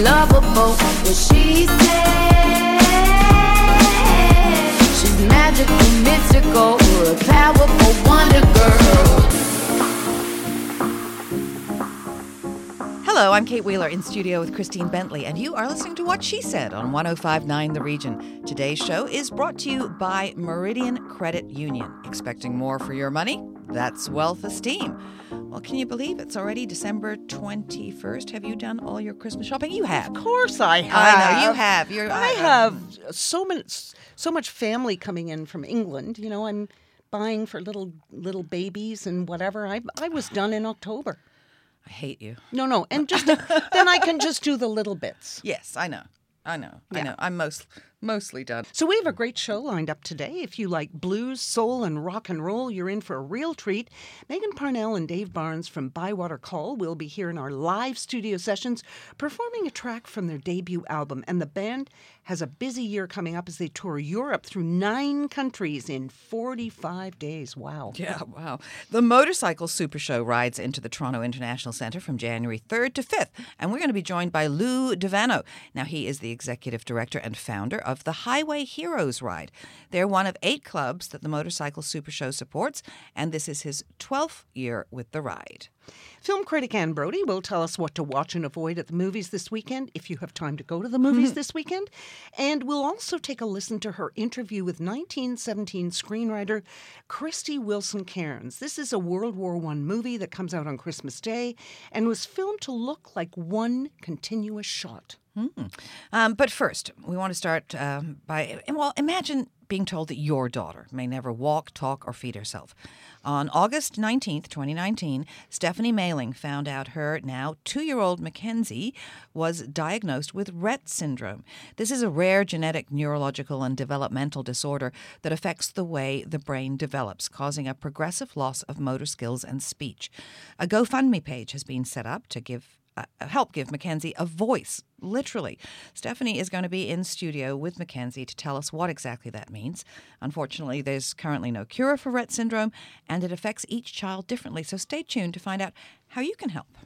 and lovable. What she said. She's magical, mystical, a powerful wonder girl. Hello, I'm Kate Wheeler in studio with Christine Bentley, and you are listening to What She Said on 1059 The Region. Today's show is brought to you by Meridian Credit Union. Expecting more for your money? That's wealth esteem. Well, can you believe it's already December 21st? Have you done all your Christmas shopping? You have. Of course I have. I know, you have. You're, I have so many, so much family coming in from England. You know, I'm buying for little little babies and whatever. I I was done in October. I hate you. No, no, and just then I can just do the little bits. Yes, I know. I know. I know. I'm most mostly done. So we have a great show lined up today. If you like blues, soul, and rock and roll, you're in for a real treat. Meghan Parnell and Dave Barnes from Bywater Call will be here in our live studio sessions performing a track from their debut album. And the band has a busy year coming up as they tour Europe through nine countries in 45 days. Wow. Yeah, wow. The Motorcycle Super Show rides into the Toronto International Centre from January 3rd to 5th, and we're going to be joined by Lou DeVuono. Now, he is the executive director and founder of the Highway Heroes Ride. They're one of eight clubs that the Motorcycle Super Show supports, and this is his 12th year with the ride. Film critic Anne Brodie will tell us what to watch and avoid at the movies this weekend, if you have time to go to the movies this weekend. And we'll also take a listen to her interview with 1917 screenwriter Krysty Wilson Cairns. This is a World War I movie that comes out on Christmas Day and was filmed to look like one continuous shot. Um, but first, we want to start um, by well, imagine being told that your daughter may never walk, talk, or feed herself. On August 19th, 2019, Stephanie Mailling found out her now two year old Mackenzie was diagnosed with Rett syndrome. This is a rare genetic neurological and developmental disorder that affects the way the brain develops, causing a progressive loss of motor skills and speech. A GoFundMe page has been set up to give uh, help give Mackenzie a voice, literally. Stephanie is going to be in studio with Mackenzie to tell us what exactly that means. Unfortunately, there's currently no cure for Rett syndrome, and it affects each child differently. So stay tuned to find out how you can help.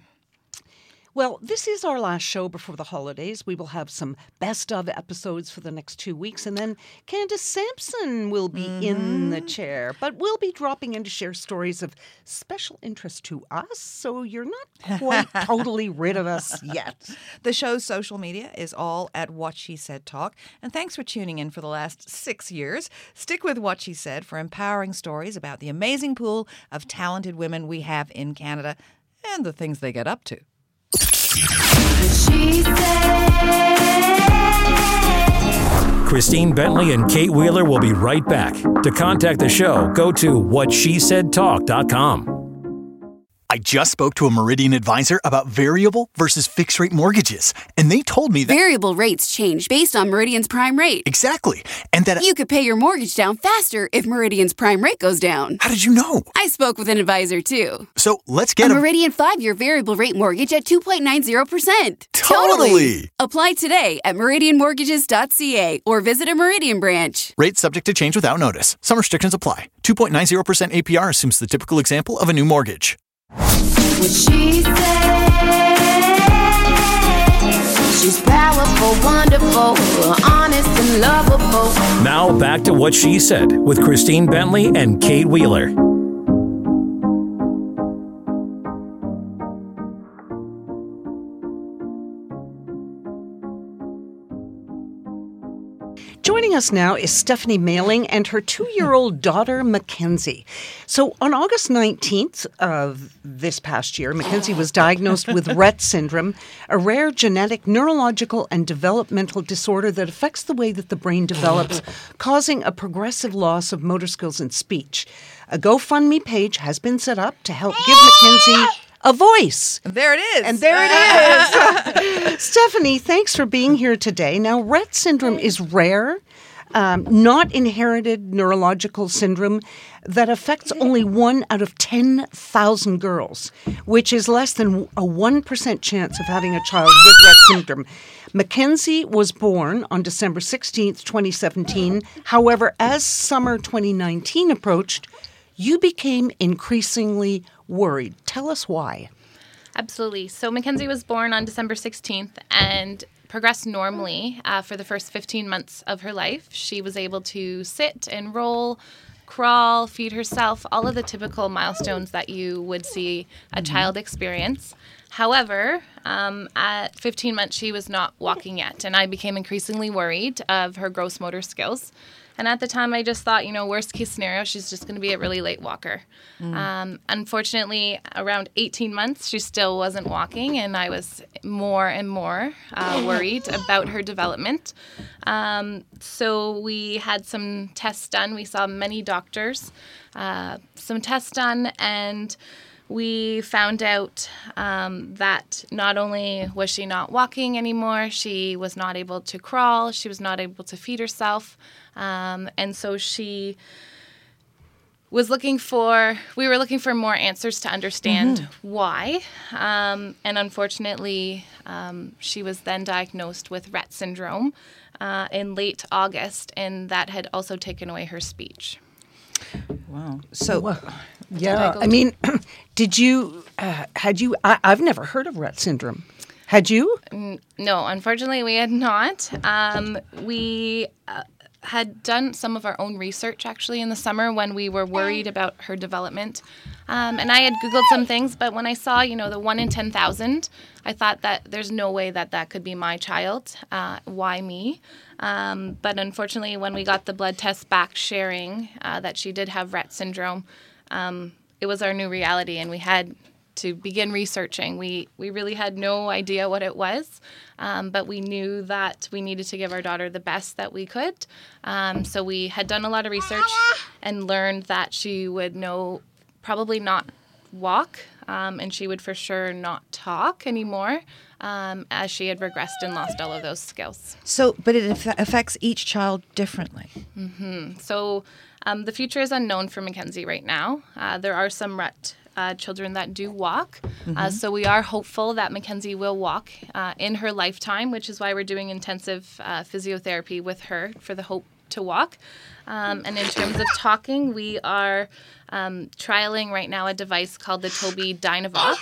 Well, this is our last show before the holidays. We will have some best of episodes for the next two weeks, and then Candace Sampson will be in the mm-hmm. chair. But we'll be dropping in to share stories of special interest to us, so you're not quite totally rid of us yet. The show's social media is all at What She Said Talk. And thanks for tuning in for the last six years. Stick with What She Said for empowering stories about the amazing pool of talented women we have in Canada and the things they get up to. Christine Bentley and Kate Wheeler will be right back. To contact the show, go to whatshesaidtalk.com. I just spoke to a Meridian advisor about variable versus fixed rate mortgages, and they told me that Variable rates change based on Meridian's prime rate. exactly, and that You could pay your mortgage down faster if Meridian's prime rate goes down. how did you know? I spoke with an advisor too. So let's A get a Meridian 5 year variable rate mortgage at 2.90%. Totally. Apply today at meridianmortgages.ca or visit a Meridian branch. rate subject to change without notice. Some restrictions apply. 2.90% APR assumes the typical example of a new mortgage. She. She's powerful, wonderful, honest and lovable. Now back to what she said with Christine Bentley and Kate Wheeler. Joining us now is Stephanie Mailling and her two year old daughter, Mackenzie. So, on August 19th of this past year, Mackenzie was diagnosed with Rett syndrome, a rare genetic neurological and developmental disorder that affects the way that the brain develops, causing a progressive loss of motor skills and speech. A GoFundMe page has been set up to help give Mackenzie a voice. There it is. And there it is. Stephanie, thanks for being here today. Now, Rett syndrome is rare, um, not inherited neurological syndrome that affects only one out of 10,000 girls, which is less than a 1% chance of having a child with Rett syndrome. Mackenzie was born on December 16th, 2017. However, as summer 2019 approached, you became increasingly worried. Tell us why. Absolutely. So Mackenzie was born on December 16th and progressed normally uh, for the first 15 months of her life. She was able to sit and roll, crawl, feed herself, all of the typical milestones that you would see a child experience. However, um, at 15 months, she was not walking yet, and I became increasingly worried of her gross motor skills. And at the time, I just thought, you know, worst case scenario, she's just going to be a really late walker. Um, unfortunately, around 18 months, she still wasn't walking, and I was more and more uh, worried about her development. Um, so we had some tests done. We saw many doctors, uh, some tests done, and we found out um, that not only was she not walking anymore, she was not able to crawl, she was not able to feed herself. Um, and so she was looking for, we were looking for more answers to understand why. Um, and unfortunately, um, she was then diagnosed with Rett syndrome uh, in late August, and that had also taken away her speech. Wow. So, Yeah, I mean, did you uh, had you? I, I've never heard of Rett syndrome. Had you? No, unfortunately, we had not. Um, we uh, had done some of our own research actually in the summer when we were worried about her development. Um, and I had Googled some things, but when I saw, you know, the one in 10,000, I thought that there's no way that that could be my child. Uh, why me? Um, but unfortunately, when we got the blood test back sharing uh, that she did have Rett syndrome, um, it was our new reality, and we had to begin researching. We we really had no idea what it was, um, but we knew that we needed to give our daughter the best that we could. Um, so we had done a lot of research and learned that she would know probably not walk, um, and she would for sure not talk anymore, um, as she had regressed and lost all of those skills. so, but it aff- affects each child differently. So um, the future is unknown for Mackenzie right now. Uh, there are some Rett uh, children that do walk. Uh, so we are hopeful that Mackenzie will walk uh, in her lifetime, which is why we're doing intensive uh, physiotherapy with her for the hope to walk. Um, and in terms of talking, we are um, trialing right now a device called the Tobii Dynavox.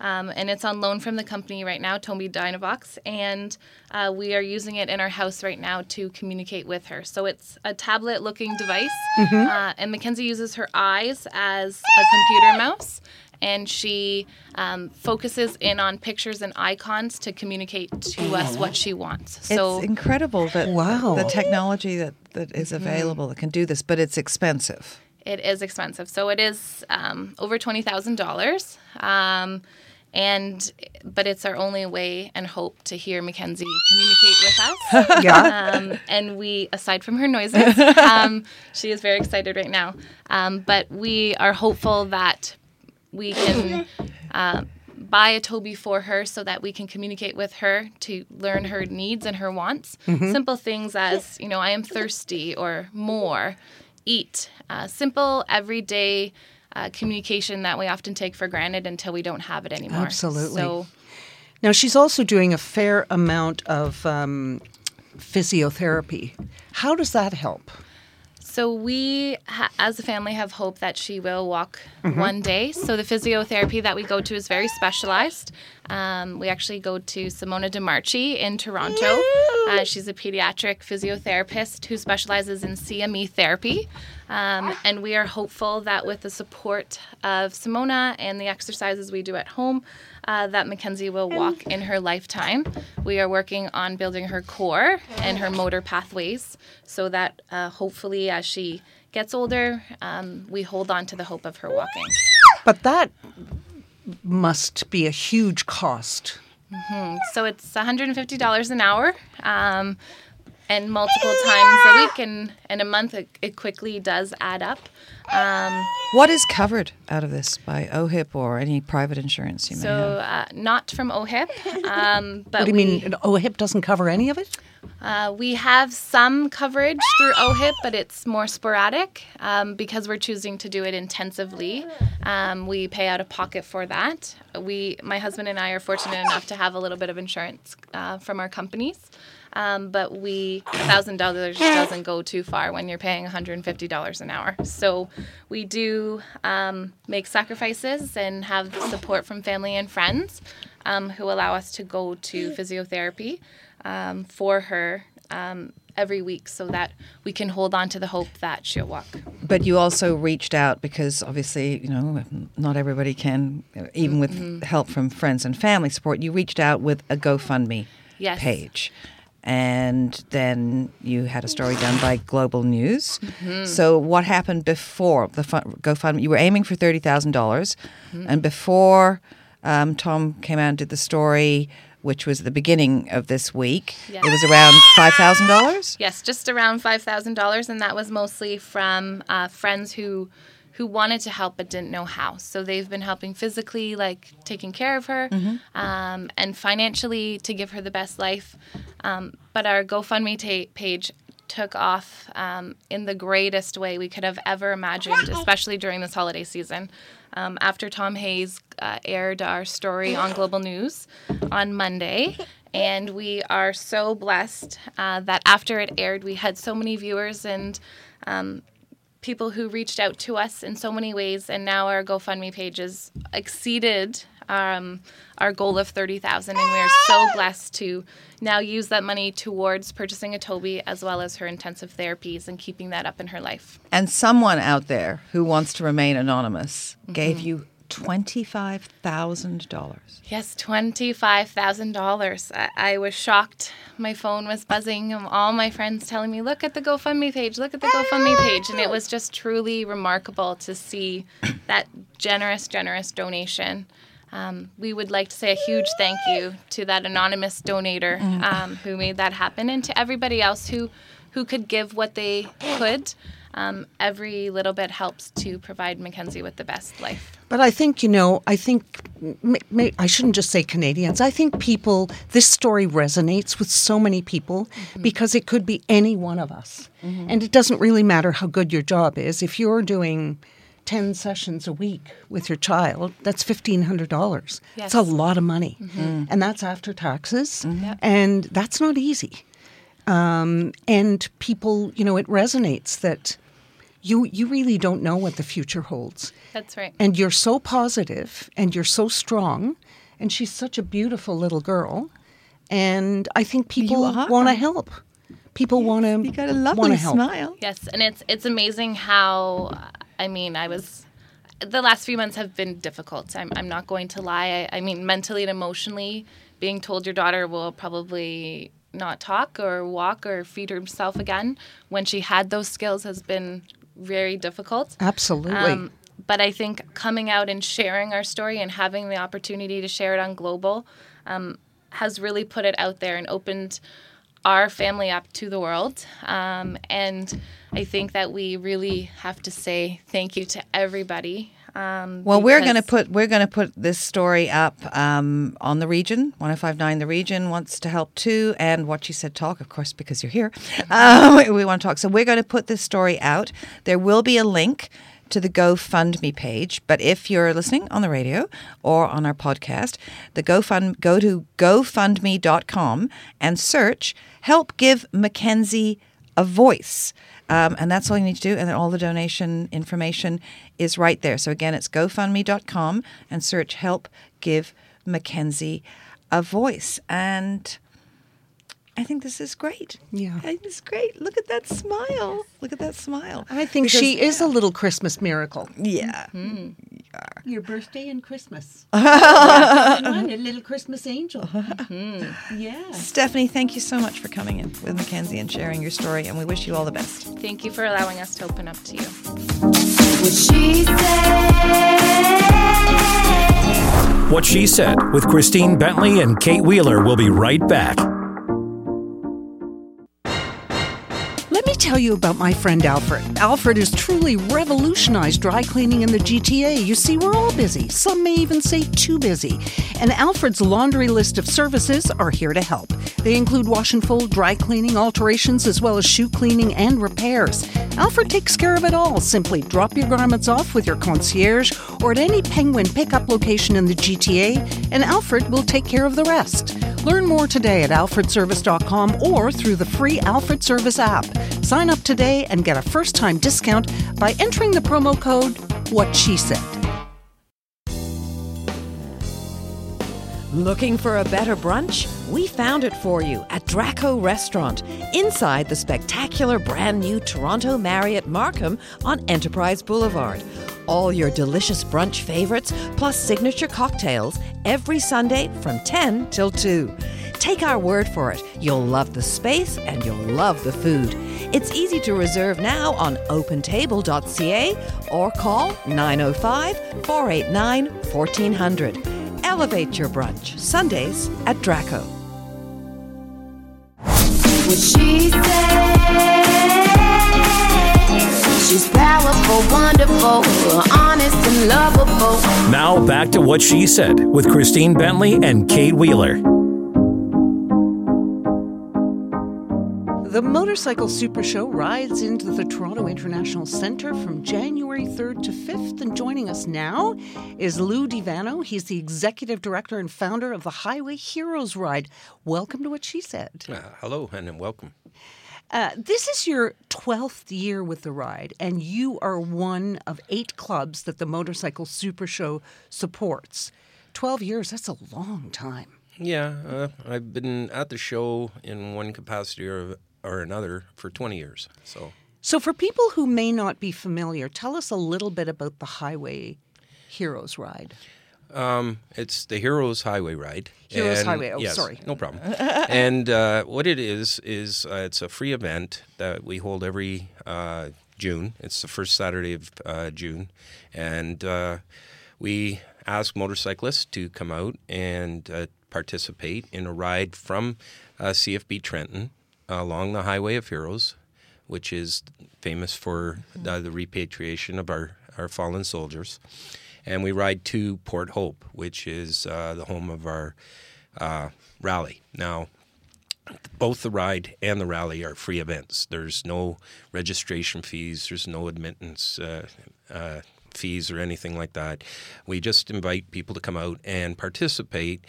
Um, and it's on loan from the company right now, Tobii Dynavox, and uh, we are using it in our house right now to communicate with her. So it's a tablet-looking device, uh, and Mackenzie uses her eyes as a computer mouse, and she um, focuses in on pictures and icons to communicate to us what she wants. So it's incredible that Wow. the technology that, that is available that can do this, but it's expensive. It is expensive. So it is um, over twenty thousand dollars. And but it's our only way and hope to hear Mackenzie communicate with us. Yeah. um, and we, aside from her noises, um, she is very excited right now. Um, but we are hopeful that we can uh, buy a Tobii for her so that we can communicate with her to learn her needs and her wants. Simple things as, you know, I am thirsty or more, eat. Uh, simple, everyday uh, communication that we often take for granted until we don't have it anymore. Absolutely. So, Now she's also doing a fair amount of um, physiotherapy. How does that help? So we, ha- as a family, have hope that she will walk one day. So the physiotherapy that we go to is very specialized. Um, we actually go to Simona DeMarchi in Toronto. Uh, she's a pediatric physiotherapist who specializes in CME therapy. Um, and we are hopeful that with the support of Simona and the exercises we do at home, uh, that Mackenzie will walk in her lifetime. We are working on building her core and her motor pathways so that uh, hopefully as she gets older, um, we hold on to the hope of her walking. But that must be a huge cost. So it's $150 an hour. Um, and multiple times a week and, and a month, it, it quickly does add up. Um, What is covered out of this by OHIP or any private insurance you may so, have? uh, not from OHIP, um, but What do you we, mean? OHIP doesn't cover any of it? Uh, we have some coverage through OHIP, but it's more sporadic um, because we're choosing to do it intensively. Um, we pay out of pocket for that. We, my husband and I, are fortunate enough to have a little bit of insurance uh, from our companies, Um, but we thousand dollars doesn't go too far when you're paying 150 dollars an hour. So we do um, make sacrifices and have support from family and friends um, who allow us to go to physiotherapy um, for her um, every week, so that we can hold on to the hope that she'll walk. But you also reached out because obviously, you know, not everybody can, even with Mm-hmm. help from friends and family support. You reached out with a GoFundMe Yes. page. And then you had a story done by Global News. Mm-hmm. So, what happened before the fun, GoFundMe? You were aiming for thirty dollars, Mm-hmm. and before um, Tom came out and did the story, which was the beginning of this week, Yes. it was around five thousand dollars. Yes, just around five thousand dollars, and that was mostly from uh, friends who who wanted to help but didn't know how. So they've been helping physically, like taking care of her, um, and financially to give her the best life. Um, but our GoFundMe ta- page took off um, in the greatest way we could have ever imagined, especially during this holiday season. Um, after Tom Hayes uh, aired our story on Global News on Monday, and we are so blessed uh, that after it aired, we had so many viewers and um, people who reached out to us in so many ways, and now our GoFundMe page has exceeded um, our goal of thirty thousand, and we are so blessed to now use that money towards purchasing a Tobii as well as her intensive therapies and keeping that up in her life. And someone out there who wants to remain anonymous Mm-hmm. gave you twenty-five thousand dollars. Yes, twenty-five thousand dollars. I, I was shocked. My phone was buzzing. and All my friends telling me, "Look at the GoFundMe page. Look at the GoFundMe page," and it was just truly remarkable to see that generous, generous donation. Um, we would like to say a huge thank you to that anonymous donator um, who made that happen, and to everybody else who who could give what they could. Um, every little bit helps to provide Mackenzie with the best life. But I think, you know, I think, may, may, I shouldn't just say Canadians, I think people, this story resonates with so many people because it could be any one of us. And it doesn't really matter how good your job is. If you're doing 10 sessions a week with your child, that's $1,500. That's a lot of money. And that's after taxes. And that's not easy. Um, and people, you know, it resonates that you, you really don't know what the future holds That's right. and you're so positive and you're so strong and she's such a beautiful little girl and i think people want to help people want to You got a lovely smile. Yes, and it's it's amazing how I mean I was the last few months have been difficult. I'm I'm not going to lie. I, I mean mentally and emotionally, being told your daughter will probably not talk or walk or feed herself again when she had those skills has been very difficult. absolutely Um, but I think coming out and sharing our story and having the opportunity to share it on Global um, has really put it out there and opened our family up to the world. Um, and I think that we really have to say thank you to everybody. Um, Well, we're going to put we're going to put this story up um, on the region. 1059 The Region wants to help too, and what you said talk, of course, because you're here. Um, we, we want to talk. So we're going to put this story out. There will be a link to the GoFundMe page, but if you're listening on the radio or on our podcast, the GoFund go to GoFundMe.com and search "Help Give Mackenzie a Voice." Um, and that's all you need to do. And then all the donation information is right there. So again, it's GoFundMe.com and search Help Give Mackenzie a Voice. And I think this is great. Yeah. I think it's great. Look at that smile. Look at that smile. i think Because- she is a little christmas miracle Yeah. yeah. your birthday and christmas a little christmas angel mm-hmm. yeah Stephanie, thank you so much for coming in with Mackenzie and sharing your story. And we wish you all the best. Thank you for allowing us to open up to you. What she said. What She Said with Christine Bentley and Kate Wheeler will be right back. Tell you about my friend Alfred. Alfred has truly revolutionized dry cleaning in the GTA. You see, we're all busy. Some may even say too busy. And Alfred's laundry list of services are here to help. They include wash and fold, dry cleaning, alterations, as well as shoe cleaning and repairs. Alfred takes care of it all. Simply drop your garments off with your concierge or at any Penguin pickup location in the GTA, and Alfred will take care of the rest. Learn more today at alfredservice.com or through the free Alfred Service app. Sign up today and get a first time discount by entering the promo code What She Said. Looking for a better brunch? We found it for you at Draco Restaurant, inside the spectacular brand new Toronto Marriott Markham on Enterprise Boulevard. All your delicious brunch favorites, plus signature cocktails, every Sunday from 10 till 2. Take our word for it, you'll love the space and you'll love the food. It's easy to reserve now on opentable.ca or call 905 489 1400. Elevate your brunch, Sundays at Draco. What she said. She's powerful, wonderful, honest and lovable. Now back to what she said with Christine Bentley and Kate Wheeler. The Motorcycle Super Show rides into the Toronto International Centre from January 3rd to 5th. And joining us now is Lou DeVuono. He's the executive director and founder of the Highway Heroes Ride. Welcome to What She Said. Uh, hello and welcome. Uh, this is your 12th year with the ride, and you are one of eight clubs that the Motorcycle Super Show supports. 12 years, that's a long time. Yeah, uh, I've been at the show in one capacity or, or another for 20 years. So, So, for people who may not be familiar, tell us a little bit about the Highway Heroes Ride. um, it's the Heroes Highway Ride. Heroes And- Highway, oh, yes, sorry. No problem. and uh, what it is, is uh, it's a free event that we hold every uh, June. It's the first Saturday of uh, June. And uh, we ask motorcyclists to come out and uh, participate in a ride from uh, CFB Trenton along the Highway of Heroes, which is famous for the repatriation of our, our fallen soldiers. And we ride to Port Hope, which is uh, the home of our uh, rally. Now, both the ride and the rally are free events. There's no registration fees. There's no admittance uh, uh, fees or anything like that. We just invite people to come out and participate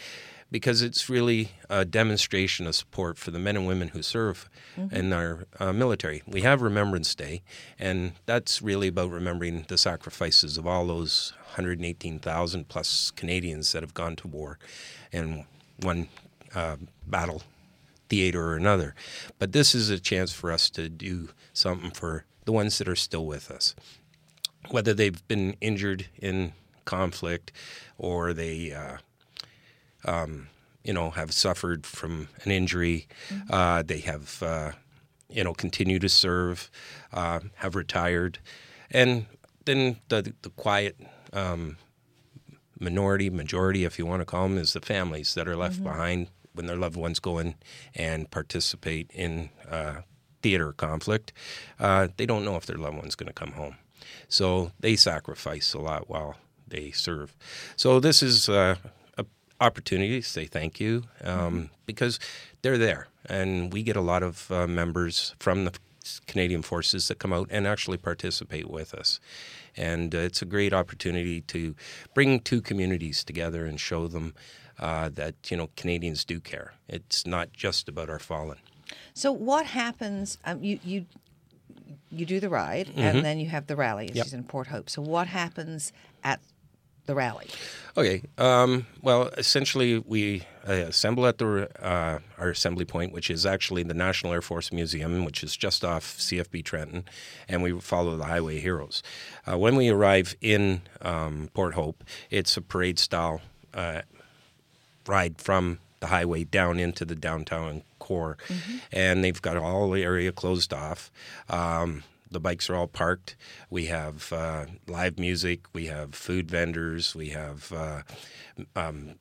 because it's really a demonstration of support for the men and women who serve in our uh, military. We have Remembrance Day, and that's really about remembering the sacrifices of all those 118,000 plus Canadians that have gone to war in one uh, battle theater or another. But this is a chance for us to do something for the ones that are still with us, whether they've been injured in conflict or they, uh, um, you know, have suffered from an injury. Uh, they have, uh, you know, continue to serve, uh, have retired, and then the the quiet. Um, minority, majority, if you want to call them, is the families that are left behind when their loved ones go in and participate in uh, theater conflict. Uh, they don't know if their loved one's going to come home. So they sacrifice a lot while they serve. So this is uh, opportunity to say thank you um, because they're there. And we get a lot of uh, members from the Canadian forces that come out and actually participate with us. And uh, it's a great opportunity to bring two communities together and show them uh, that you know Canadians do care. It's not just about our fallen. So what happens? Um, you you you do the ride, and then you have the rally. Mm-hmm. Yep. She's in Port Hope. So what happens at the rally? Okay. Um, well, essentially, we uh, assemble at the uh, our assembly point, which is actually the National Air Force Museum, which is just off CFB Trenton, and we follow the Highway Heroes. Uh, when we arrive in um, Port Hope, it's a parade style uh, ride from the highway down into the downtown core, and they've got all the area closed off. Um, the bikes are all parked. We have uh, live music. We have food vendors. We have uh, um,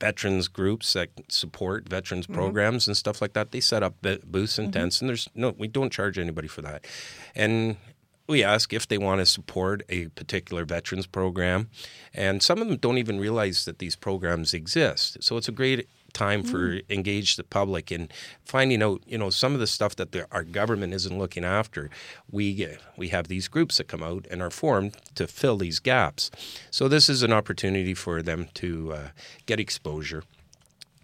veterans groups that support veterans programs and stuff like that. They set up booths and tents, and there's no, we don't charge anybody for that. And we ask if they want to support a particular veterans program, and some of them don't even realize that these programs exist. So it's a great time for engage the public and finding out you know some of the stuff that the, our government isn't looking after. We get, we have these groups that come out and are formed to fill these gaps. So this is an opportunity for them to uh, get exposure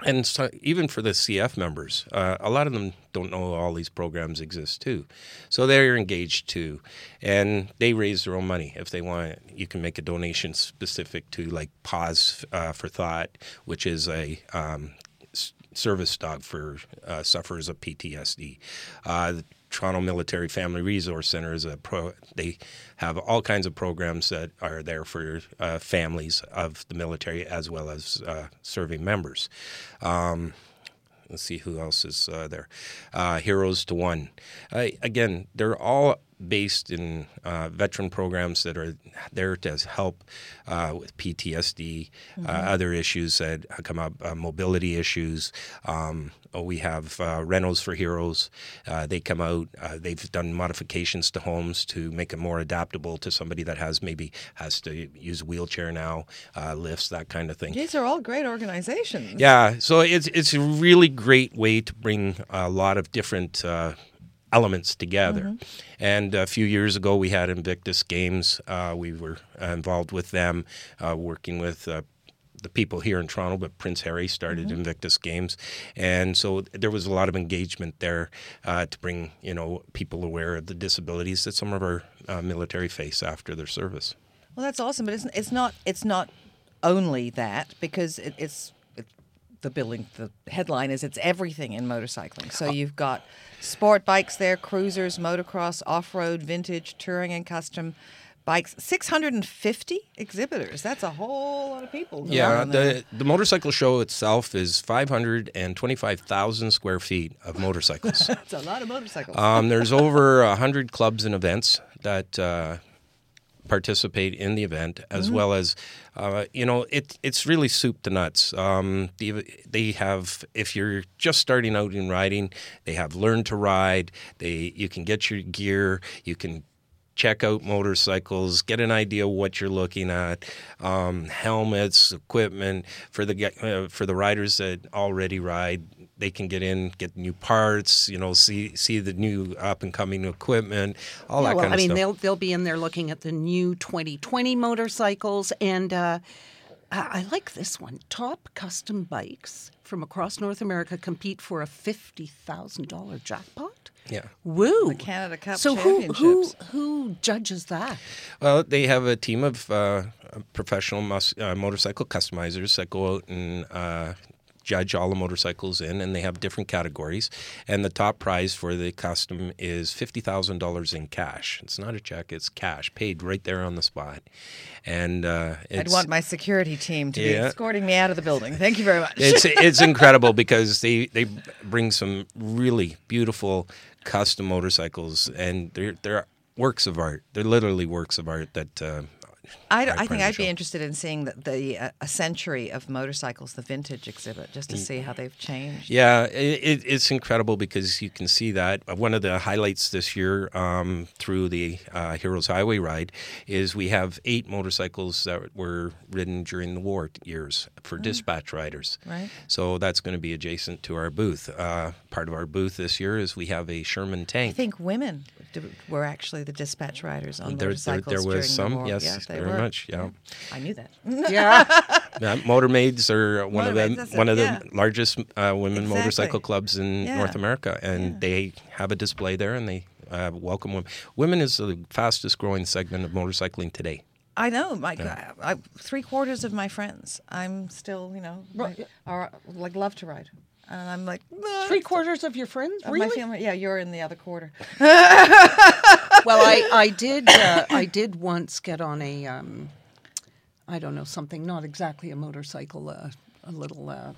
and so even for the CF members, uh, a lot of them don't know all these programs exist too. So they're engaged too, and they raise their own money if they want. You can make a donation specific to like Paws uh, for Thought, which is a um, service dog for uh, sufferers of PTSD. Toronto Military Family Resource Center is a pro. They have all kinds of programs that are there for uh, families of the military as well as uh, serving members. Um, let's see who else is uh, there. Uh, Heroes to One. Again, they're all based in uh, veteran programs that are there to help uh, with PTSD, uh, other issues that come up, uh, mobility issues. Um, oh, we have uh, Renos for Heroes. Uh, they come out. Uh, they've done modifications to homes to make it more adaptable to somebody that has maybe has to use a wheelchair now, uh, lifts that kind of thing. These are all great organizations. Yeah, so it's it's a really great way to bring a lot of different uh, elements together. And a few years ago, we had Invictus Games. Uh, we were uh, involved with them, uh, working with. Uh, the people here in Toronto, but Prince Harry started Invictus Games, and so there was a lot of engagement there uh, to bring you know people aware of the disabilities that some of our uh, military face after their service. Well, that's awesome, but it's, it's not it's not only that because it, it's it, the billing the headline is it's everything in motorcycling. So you've got sport bikes there, cruisers, motocross, off road, vintage, touring, and custom bikes. Six hundred and fifty exhibitors. That's a whole lot of people. Yeah, the the motorcycle show itself is 525,000 square feet of motorcycles. It's a lot of motorcycles. um, there's over 100 clubs and events that uh, participate in the event, as Mm-hmm. well as, uh, you know, it, it's really soup to nuts. Um, the, they have, if you're just starting out in riding, they have Learn to Ride. They You can get your gear, you can check out motorcycles, get an idea what you're looking at, um, helmets, equipment for the uh, for the riders that already ride. They can get in, get new parts, you know, see see the new up and coming equipment, all Yeah, that well, kind I mean, stuff. they'll they'll be in there looking at the new 2020 motorcycles, and uh, I I like this one. Top custom bikes from across North America compete for a fifty thousand dollar jackpot. Yeah. Woo! The Canada Cup so who who who judges that? Well, they have a team of uh, professional mus- uh, motorcycle customizers that go out and uh, judge all the motorcycles in, and they have different categories. And the top prize for the custom is fifty thousand dollars in cash. It's not a check; it's cash paid right there on the spot. And uh, I'd want my security team to be escorting me out of the building. Thank you very much. it's it's incredible because they they bring some really beautiful custom motorcycles, and they're they're works of art. They're literally works of art that. Uh, I, I think I'd be interested in seeing the, the uh, a century of motorcycles, the vintage exhibit, just to see how they've changed. Yeah, it, it, it's incredible because you can see that. Uh, One of the highlights this year um, through the uh, Heroes Highway Ride is we have eight motorcycles that were ridden during the war years for dispatch riders. Right. So that's going to be adjacent to our booth. Uh, part of our booth this year is we have a Sherman tank. I think women were actually the dispatch riders on there, there, motorcycles there during was the some, war. yes, yeah, they very were. much, yeah. I knew that. Yeah, Yeah, Motormaids are one of the that's it, one of the yeah. largest uh, women Exactly. motorcycle clubs in Yeah. North America, and they have a display there, and they uh, welcome women. Women is the fastest growing segment of motorcycling today. I know. My I, I, three quarters of my friends, I'm still, you know, Right. are like love to ride, and I'm like "Ah." three quarters of your friends of really? my family. Yeah, you're in the other quarter. well, I, I did uh, I did once get on a um, I don't know something not exactly a motorcycle uh, a little uh,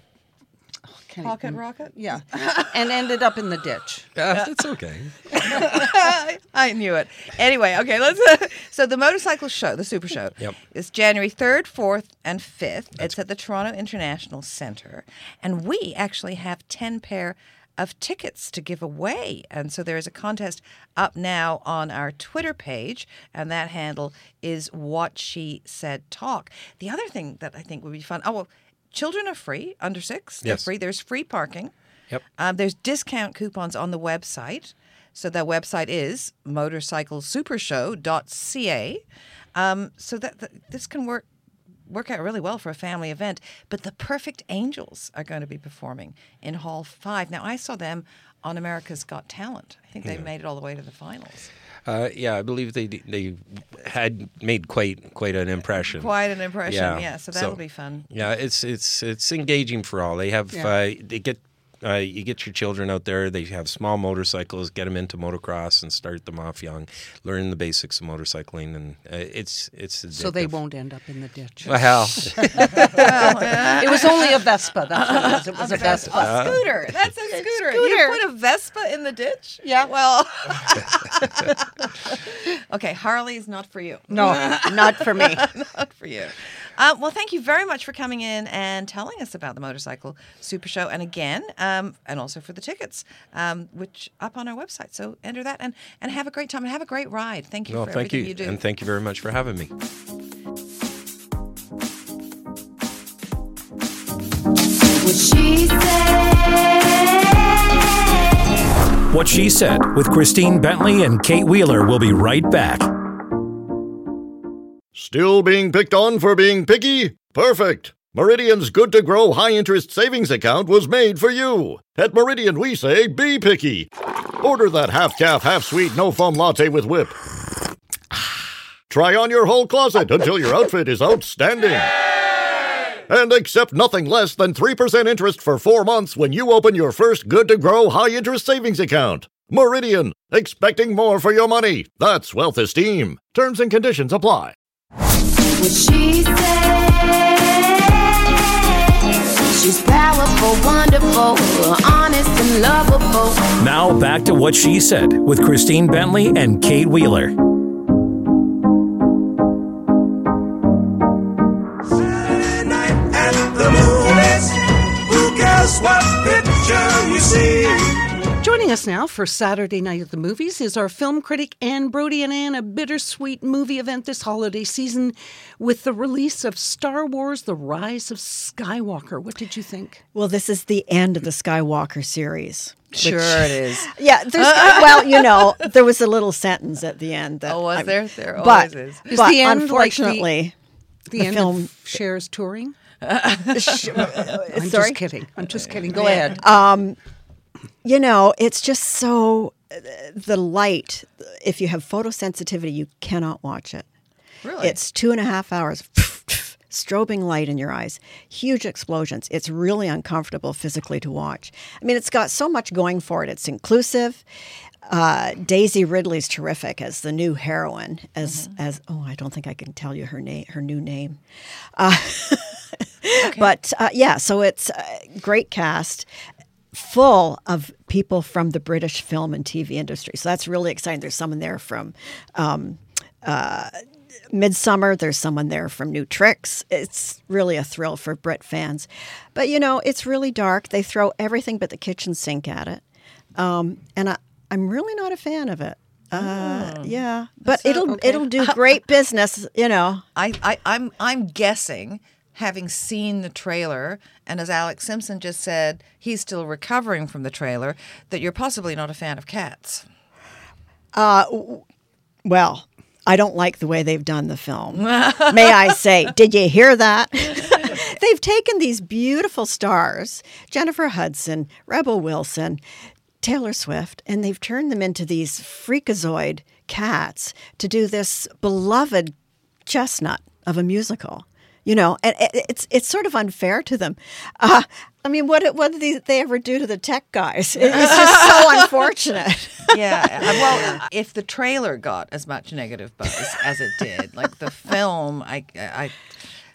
Pocket even- rocket. yeah and ended up in the ditch. Yeah, that's okay. I knew it. Anyway, okay, let's. so the motorcycle show, the Super Show, Yep. is January third, fourth, and fifth. it's at the Toronto International Centre, and we actually have ten pair of tickets to give away. And so there is a contest up now on our Twitter page, and that handle is What She Said Talk. The other thing that I think would be fun. Oh well, children are free under six. They're Yes. free. There's free parking. Yep. Um, there's discount coupons on the website. So that website is motorcyclesupershow.ca. Um, so that, that this can work work out really well for a family event. But the Perfect Angels are going to be performing in Hall Five. Now, I saw them on America's Got Talent. I think they made it all the way to the finals. Uh, yeah, I believe they they had made quite quite an impression. Quite an impression, yeah. so that'll be fun. Yeah, it's it's it's engaging for all. They have Yeah. uh, they get uh, you get your children out there. They have small motorcycles. Get them into motocross and start them off young. Learn the basics of motorcycling, and uh, it's it's So they won't end up in the ditch. Well, it was only a Vespa. That's what it was. It was a Vespa. scooter. That's a scooter. You put a Vespa in the ditch? Yeah. Well. okay, Harley's not for you. No, not for me. not for you. Uh, well, thank you very much for coming in and telling us about the Motorcycle Super Show. And again, um, and also for the tickets, um, which up on our website. So enter that and, and have a great time and have a great ride. Thank you well, for thank everything you, you do. and thank you very much for having me. What she said. What She Said with Christine Bentley and Kate Wheeler will be right back. Still being picked on for being picky? Perfect! Meridian's Good to Grow High Interest Savings Account was made for you. At Meridian, we say be picky. Order that half calf, half sweet, no foam latte with whip. Try on your whole closet until your outfit is outstanding. And accept nothing less than 3% interest for four months when you open your first Good to Grow High Interest Savings Account. Meridian, expecting more for your money. That's wealth esteem. Terms and conditions apply. What she said. She's powerful, wonderful, honest and lovable. Now back to What She Said with Christine Bentley and Kate Wheeler. Joining us now for Saturday Night at the Movies is our film critic Anne Brodie and Anne, a bittersweet movie event this holiday season with the release of Star Wars The Rise of Skywalker. What did you think? Well, this is the end of the Skywalker series. Sure it is. Yeah, there's well, you know, there was a little sentence at the end that Oh, was I- there? There but, always is. Is but the end like the- unfortunately, The, The end film- of Cher's touring? I'm sorry. just kidding. I'm just kidding. Uh, Go ahead. Um, you know, it's just so the light. If you have photosensitivity, you cannot watch it. Really? It's two and a half hours. Strobing light in your eyes, huge explosions. It's really uncomfortable physically to watch. I mean, it's got so much going for it. It's inclusive. Uh, Daisy Ridley's terrific as the new heroine. As as oh, I don't think I can tell you her name, her new name. Uh, But uh, yeah, so it's a great cast full of people from the British film and TV industry. So that's really exciting. There's someone there from um, uh, Midsummer. There's someone there from New Tricks. It's really a thrill for Brit fans. But you know, it's really dark. They throw everything but the kitchen sink at it, um, and I, I'm really not a fan of it. Uh, yeah, but it'll it'll do great business. You know. I, I, I'm I'm guessing, having seen the trailer, and as Alex Simpson just said, he's still recovering from the trailer, that you're possibly not a fan of cats. Uh, well, I don't like the way they've done the film. May I say, did you hear that? they've taken these beautiful stars, Jennifer Hudson, Rebel Wilson, Taylor Swift, and they've turned them into these freakazoid cats to do this beloved chestnut of a musical. You know, and it's it's sort of unfair to them. Uh, I mean, what what did these, they ever do to the tech guys? It's just so unfortunate. Yeah. well, if the trailer got as much negative buzz as it did, like the film, I, I,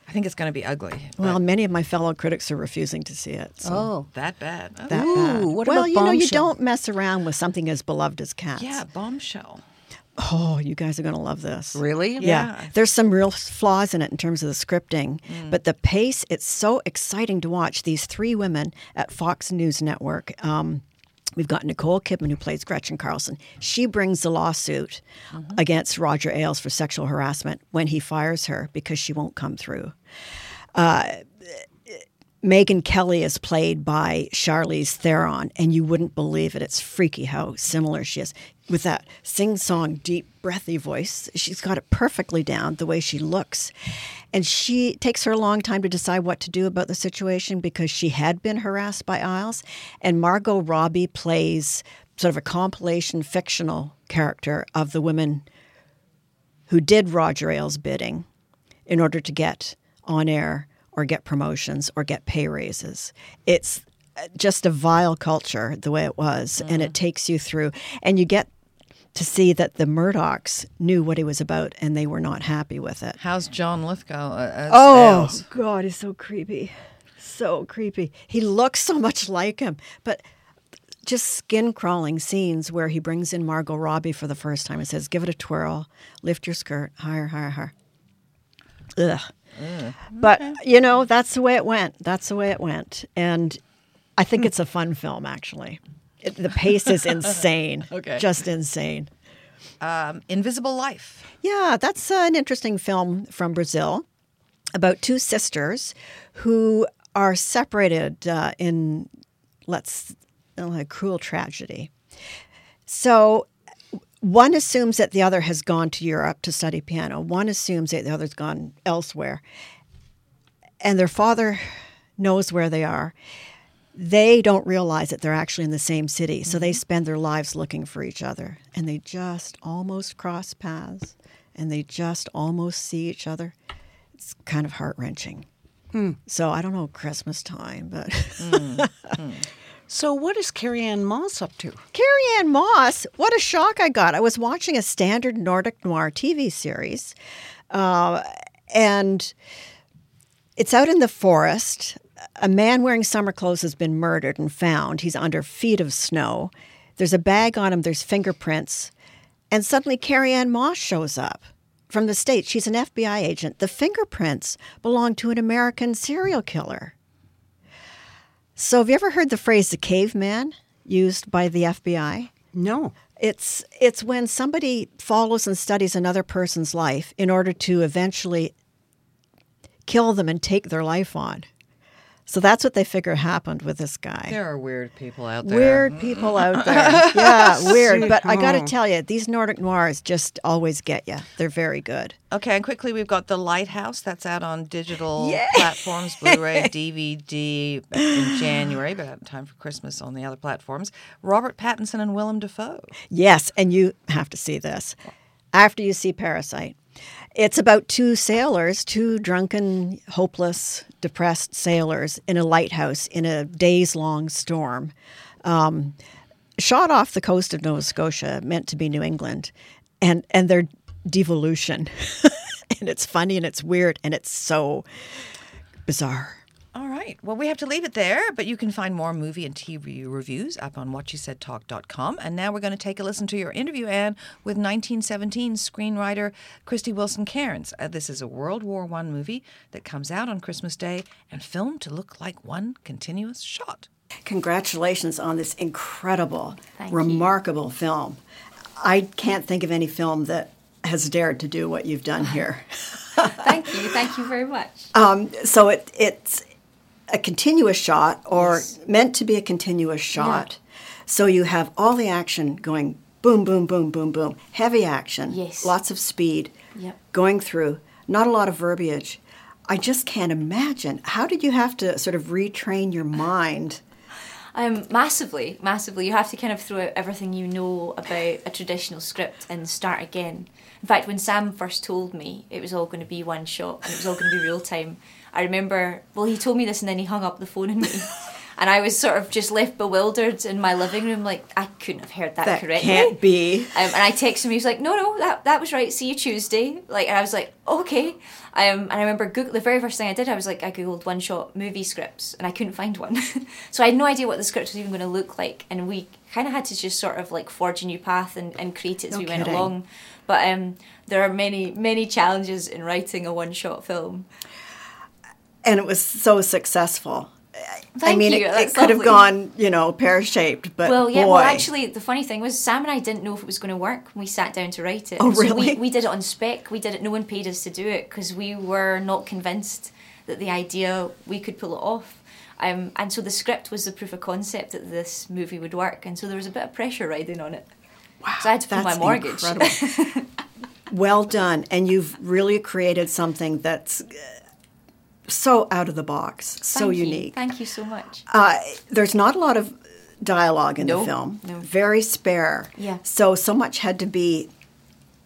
I think it's going to be ugly. Well, many of my fellow critics are refusing to see it. So Oh. that bad. Oh, that Ooh, bad. what well, about you know, you don't mess around with something as beloved as cats. yeah, bombshell. Oh, you guys are going to love this. Really? Yeah. Yeah. There's some real flaws in it in terms of the scripting, but the pace, it's so exciting to watch. These three women at Fox News Network. Um, We've got Nicole Kidman, who plays Gretchen Carlson. She brings the lawsuit against Roger Ailes for sexual harassment when he fires her because she won't come through. Uh, Megyn Kelly is played by Charlize Theron, and you wouldn't believe it. It's freaky how similar she is with that sing song, deep, breathy voice. She's got it perfectly down the way she looks. And she takes her a long time to decide what to do about the situation because she had been harassed by Ailes. And Margot Robbie plays sort of a compilation fictional character of the women who did Roger Ailes' bidding in order to get on air or get promotions or get pay raises. It's uh, just a vile culture the way it was, and it takes you through, and you get to see that the Murdochs knew what he was about and they were not happy with it. How's John Lithgow? Uh, as Oh? God, he's so creepy, so creepy. He looks so much like him, but just skin crawling scenes where he brings in Margot Robbie for the first time and says, "Give it a twirl, lift your skirt higher, higher, higher." Ugh. But you know, that's the way it went. That's the way it went, and I think it's a fun film. Actually, it, the pace is insane. Okay. just insane. Um, Invisible Life. Yeah, that's uh, an interesting film from Brazil about two sisters who are separated uh, in, let's, uh, a cruel tragedy. So one assumes that the other has gone to Europe to study piano. One assumes that the other's gone elsewhere. And their father knows where they are. They don't realize that they're actually in the same city. So they mm-hmm. spend their lives looking for each other. And they just almost cross paths and they just almost see each other. It's kind of heart wrenching. Hmm. So I don't know Christmas time, but mm-hmm. So, what is Carrie Ann Moss up to? Carrie Ann Moss, what a shock I got. I was watching a standard Nordic noir TV series, uh, and it's out in the forest. A man wearing summer clothes has been murdered and found. He's under feet of snow. There's a bag on him, there's fingerprints, and suddenly Carrie Ann Moss shows up from the States. She's an FBI agent. The fingerprints belong to an American serial killer. So, have you ever heard the phrase the caveman used by the FBI? No. It's it's when somebody follows and studies another person's life in order to eventually kill them and take their life on. So that's what they figure happened with this guy. There are weird people out there. Weird people out there. Yeah, weird. But I got to tell you, these Nordic noirs just always get you. They're very good. Okay, and quickly, we've got The Lighthouse. That's out on digital platforms, Blu-ray, DVD in January, but in time for Christmas on the other platforms. Robert Pattinson and Willem Dafoe. Yes, and you have to see this after you see Parasite. It's about two sailors, two drunken, hopeless, depressed sailors in a lighthouse in a days long storm. Um, shot off the coast of Nova Scotia, meant to be New England, and, and their devolution. and it's funny and it's weird and it's so bizarre. All right. Well, we have to leave it there, but you can find more movie and TV reviews up on whatshesaidtalk.com. And now we're going to take a listen to your interview, Anne, with 1917 screenwriter Krysty Wilson Cairns. Uh, this is a World War I movie that comes out on Christmas Day and filmed to look like one continuous shot. Congratulations on this incredible, Thank you. remarkable film. I can't think of any film that has dared to do what you've done here. Thank you. Thank you very much. Um, so it, it's a continuous shot, or meant to be a continuous shot. So you have all the action going boom, boom, boom, boom, boom, heavy action, Yes. lots of speed, Yep. going through, not a lot of verbiage. I just can't imagine. How did you have to sort of retrain your mind? Um, massively, massively. You have to kind of throw out everything you know about a traditional script and start again. In fact, when Sam first told me it was all going to be one shot and it was all going to be real time, I remember, well, he told me this and then he hung up the phone on me. And I was sort of just left bewildered in my living room, like, I couldn't have heard that, That correctly. can't be. Um, and I texted him. He was like, "No, no, that that was right. See you Tuesday." Like, and I was like, "Okay." Um, and I remember Google, the very first thing I did, I was like, I googled one shot movie scripts, and I couldn't find one. so I had no idea what the script was even going to look like, and we kind of had to just sort of like forge a new path and, and create it as No we went along. But um, there are many many challenges in writing a one shot film. And it was so successful. I Thank mean, you, it, it could have gone, you know, pear shaped, but Well, yeah. boy. Well, actually, the funny thing was Sam and I didn't know if it was going to work when we sat down to write it. Oh, And so really? we, we did it on spec. We did it. No one paid us to do it because we were not convinced that the idea we could pull it off. Um, and so the script was the proof of concept that this movie would work, and so there was a bit of pressure riding on it. Wow, so I had to pay my mortgage. well done, and you've really created something that's uh, so out of the box, so you. unique. Thank you so much. Uh, there's not a lot of dialogue in No, the film. no. Very spare. Yeah. So so much had to be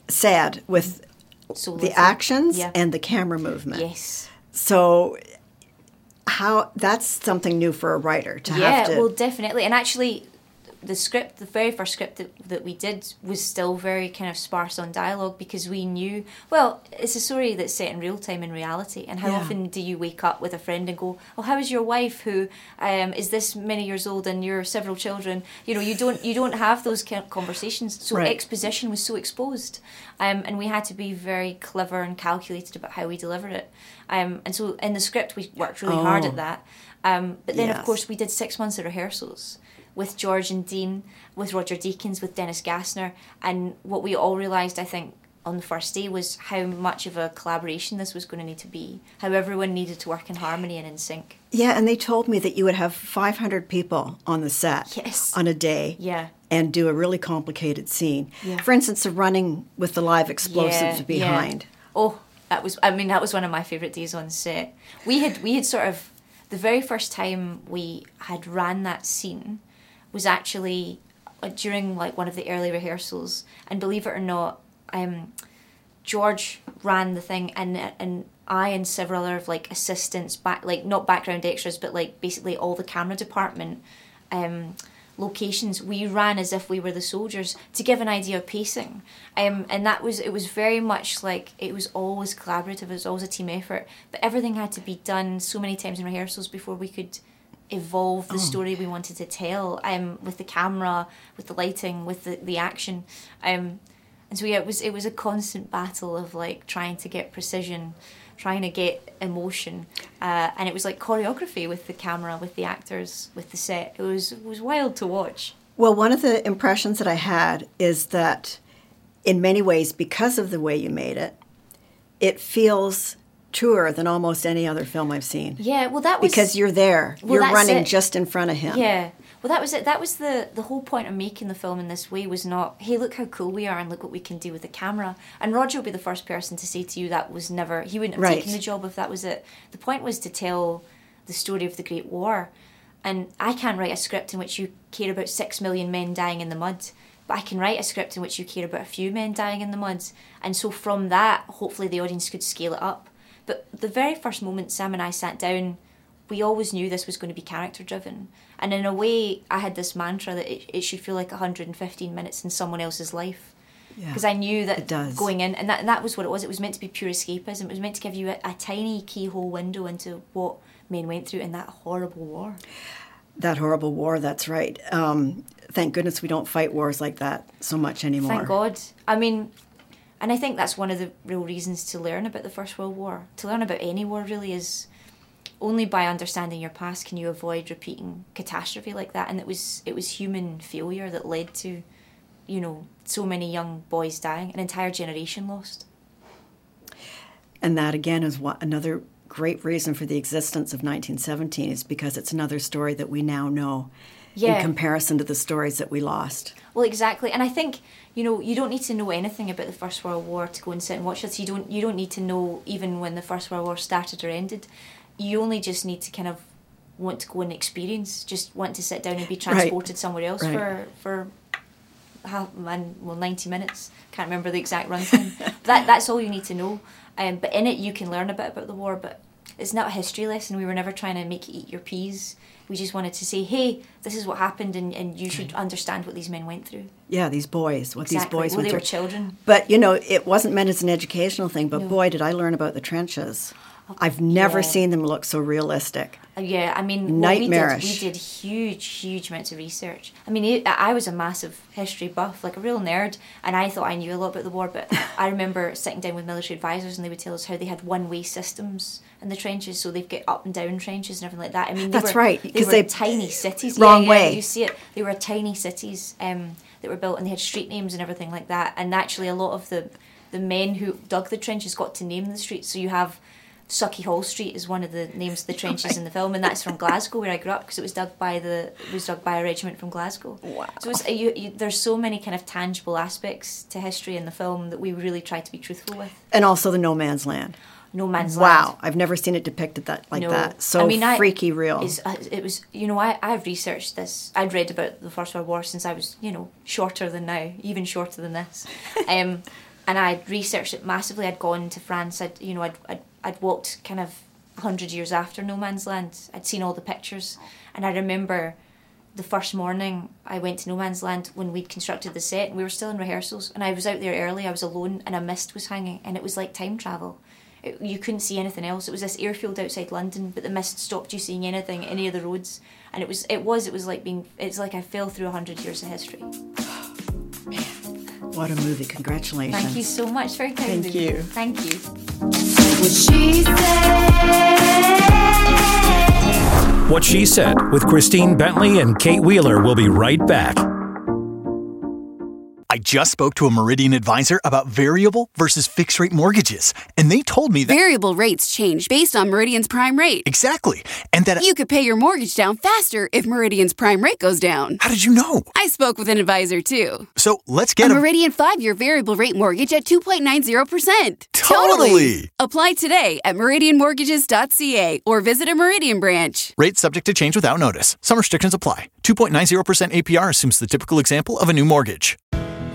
said with So the actions Yeah. and the camera movement. Yes. So how that's something new for a writer to yeah, have to Yeah, well, definitely. And actually, the script, the very first script that, that we did, was still very kind of sparse on dialogue because we knew. Well, it's a story that's set in real time in reality. And how Yeah. often do you wake up with a friend and go, "Oh, how is your wife? Who um, is this many years old and you're several children?" You know, you don't you don't have those conversations. So Right. exposition was so exposed, um, and we had to be very clever and calculated about how we delivered it. Um, and so in the script, we worked really hard Oh. at that. Um, but then, Yes. of course, we did six months of rehearsals with George and Dean, with Roger Deakins, with Dennis Gassner. And what we all realised, I think, on the first day was how much of a collaboration this was going to need to be, how everyone needed to work in harmony and in sync. Yeah, and they told me that you would have 500 people on the set Yes. on a day. Yeah. And do a really complicated scene. Yeah. For instance, the running with the live explosives Yeah, behind. yeah. Oh, that was. I mean, that was one of my favourite days on set. We had we had sort of the very first time we had ran that scene was actually uh, during like one of the early rehearsals, and believe it or not, um, George ran the thing, and and I and several other like assistants, back like not background extras, but like basically all the camera department. Um, locations we ran as if we were the soldiers to give an idea of pacing um, and that was it was very much like it was always collaborative it was always a team effort but everything had to be done so many times in rehearsals before we could evolve the story we wanted to tell um, with the camera with the lighting with the, the action. Um, and so yeah it was it was a constant battle of like trying to get precision trying to get emotion. Uh, and it was like choreography with the camera with the actors with the set. It was it was wild to watch. Well, one of the impressions that I had is that in many ways, because of the way you made it, it feels truer than almost any other film I've seen. yeah well that was Because you're there. Well, you're running it. just in front of him. Yeah. Well, that was it. That was the the whole point of making the film in this way was not, hey, look how cool we are and look what we can do with the camera. And Roger would be the first person to say to you that was never he wouldn't have Right. taken the job if that was it. The point was to tell the story of the Great War. And I can't write a script in which you care about six million men dying in the mud. But I can write a script in which you care about a few men dying in the mud. And so from that, hopefully the audience could scale it up. But the very first moment Sam and I sat down, we always knew this was going to be character driven. And in a way, I had this mantra that it, it should feel like 115 minutes in someone else's life. Yeah. Because I knew that It does. going in, and that, and that was what it was. It was meant to be pure escapism. It was meant to give you a, a tiny keyhole window into what men went through in that horrible war. That horrible war, that's right. Um, thank goodness we don't fight wars like that so much anymore. Thank God. I mean, and I think that's one of the real reasons to learn about the First World War. To learn about any war really is only by understanding your past can you avoid repeating catastrophe like that. And it was it was human failure that led to, you know, so many young boys dying, an entire generation lost. And that again is what another great reason for the existence of 1917 is because it's another story that we now know Yeah. in comparison to the stories that we lost. Well, exactly, and I think you know you don't need to know anything about the First World War to go and sit and watch this. You don't you don't need to know even when the First World War started or ended. You only just need to kind of want to go and experience, just want to sit down and be transported somewhere else Right. for for half man well ninety minutes. Can't remember the exact runtime. that that's all you need to know. Um, but in it you can learn a bit about the war, but it's not a history lesson. We were never trying to make you eat your peas. We just wanted to say, hey, this is what happened, and, and you should understand what these men went through. Yeah, these boys, what these boys Well, went they were through. children. But you know, it wasn't meant as an educational thing. But No. boy, did I learn about the trenches. I've never yeah. seen them look so realistic. Uh, yeah, I mean, what we did, Nightmarish. we did huge, huge amounts of research. I mean, it, I was a massive history buff, like a real nerd, and I thought I knew a lot about the war. But I remember sitting down with military advisors, and they would tell us how they had one-way systems in the trenches, so they've got up and down trenches and everything like that. I mean, they That's were, right, They 'cause were they- tiny cities. Wrong yeah, yeah, way. You see it. They were tiny cities um, that were built, and they had street names and everything like that. And actually, a lot of the the men who dug the trenches got to name the streets. So you have Sauchiehall Street is one of the names of the trenches in the film, and that's from Glasgow where I grew up because it was dug by the was dug by a regiment from Glasgow. Wow! So it's, you, you, there's so many kind of tangible aspects to history in the film that we really try to be truthful with. And also the no man's land. No man's wow, land. Wow! I've never seen it depicted that like No. that. So I mean, I- freaky real. It's, uh, it was, you know, I, I've researched this. I'd read about the First World War since I was, you know, shorter than now, even shorter than this. um, and I'd researched it massively. I'd gone to France. I'd, you know, I'd, I'd, I'd walked kind of 100 years after No Man's Land. I'd seen all the pictures. Oh. And I remember the first morning I went to No Man's Land when we'd constructed the set and we were still in rehearsals and I was out there early, I was alone and a mist was hanging and it was like time travel. It, you couldn't see anything else. It was this airfield outside London, but the mist stopped you seeing anything, any of the roads. And it was it was it was like being it's like I fell through a hundred years of history. what a movie! Congratulations. Thank you so much. Very kind Thank you. you. Thank you. What she said. What She Said with Christine Bentley and Kate Wheeler will be right back. I just spoke to a Meridian advisor about variable versus fixed rate mortgages, and they told me that. Variable rates change based on Meridian's prime rate. Exactly. And that. You could pay your mortgage down faster if Meridian's prime rate goes down. How did you know? I spoke with an advisor too. So let's A get a. Meridian 5 year variable rate mortgage at 2.90%. Totally. Apply today at meridianmortgages.ca or visit a Meridian branch. Rates subject to change without notice. Some restrictions apply. 2.90% APR assumes the typical example of a new mortgage.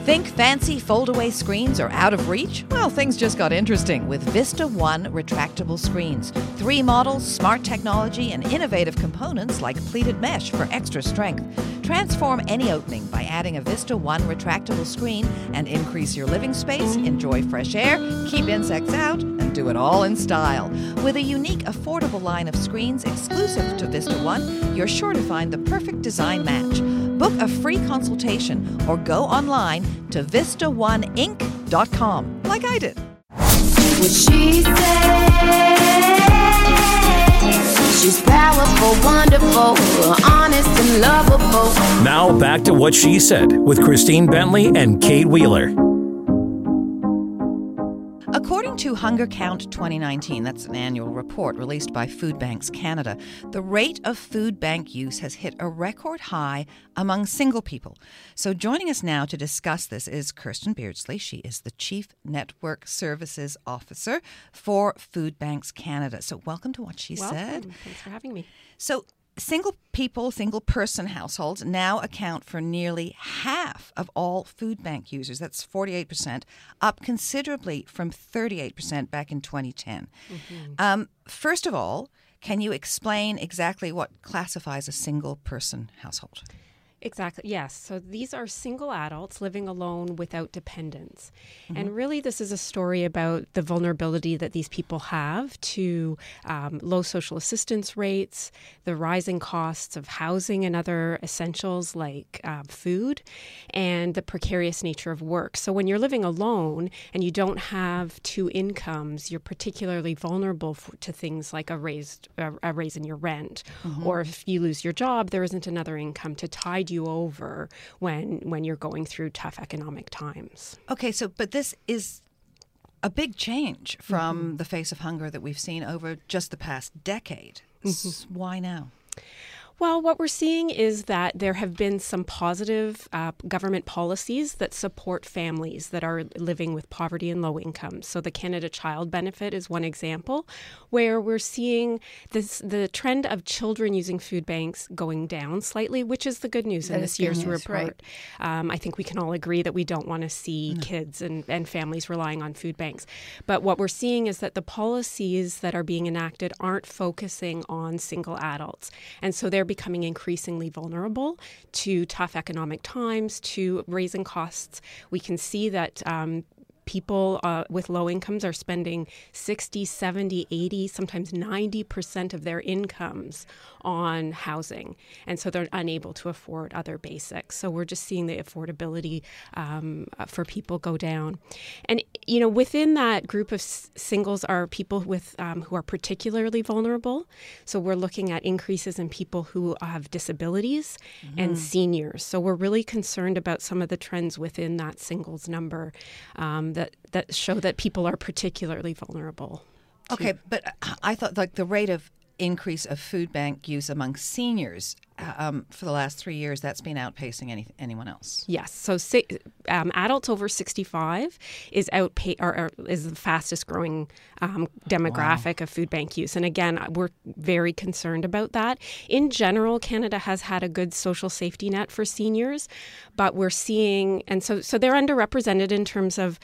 Think fancy foldaway screens are out of reach? Well, things just got interesting with Vista One retractable screens. Three models, smart technology, and innovative components like pleated mesh for extra strength. Transform any opening by adding a Vista One retractable screen and increase your living space, enjoy fresh air, keep insects out, and do it all in style. With a unique, affordable line of screens exclusive to Vista One, you're sure to find the perfect design match. Book a free consultation or go online to vistaoneinc.com, like I did. What she said. She's powerful, wonderful, honest and lovable. Now back to What She Said with Christine Bentley and Kate Wheeler. According to Hunger Count 2019, that's an annual report released by Food Banks Canada, the rate of food bank use has hit a record high among single people. So, joining us now to discuss this is Kirsten Beardsley. She is the Chief Network Services Officer for Food Banks Canada. So, welcome to what she Welcome. said. Thanks for having me. So, single people, single person households now account for nearly half of all food bank users. That's 48%, up considerably from 38% back in 2010. Um, first of all, can you explain exactly what classifies a single person household? Exactly. Yes. So these are single adults living alone without dependents. Mm-hmm. And really, this is a story about the vulnerability that these people have to um, low social assistance rates, the rising costs of housing and other essentials like uh, food, and the precarious nature of work. So when you're living alone and you don't have two incomes, you're particularly vulnerable for, to things like a raised a, a raise in your rent, Mhm. or if you lose your job, there isn't another income to tide you over when when you're going through tough economic times. Okay, so but this is a big change from mm-hmm. the face of hunger that we've seen over just the past decade. S- mm-hmm. Why now? Well, what we're seeing is that there have been some positive uh, government policies that support families that are living with poverty and low income. So, the Canada Child Benefit is one example where we're seeing this, the trend of children using food banks going down slightly, which is the good news in this year's news, right. report. Um, I think we can all agree that we don't want to see kids and, and families relying on food banks. But what we're seeing is that the policies that are being enacted aren't focusing on single adults. And so they're becoming increasingly vulnerable to tough economic times, to raising costs. We can see that. Um, People uh, with low incomes are spending 60, 70, 80, sometimes 90% of their incomes on housing. And so they're unable to afford other basics. So we're just seeing the affordability um, uh, for people go down. And, you know, within that group of s- singles are people with um, who are particularly vulnerable. So we're looking at increases in people who have disabilities and Mhm. seniors. So we're really concerned about some of the trends within that singles number um, that, that show that people are particularly vulnerable. to- Okay, but I thought like the rate of increase of food bank use among seniors um, for the last three years that's been outpacing any, anyone else. Yes. So um, adults over 65 is outpa- or, or is the fastest growing um, demographic of food bank use. And again, we're very concerned about that. In general, Canada has had a good social safety net for seniors, but we're seeing, and so so they're underrepresented in terms of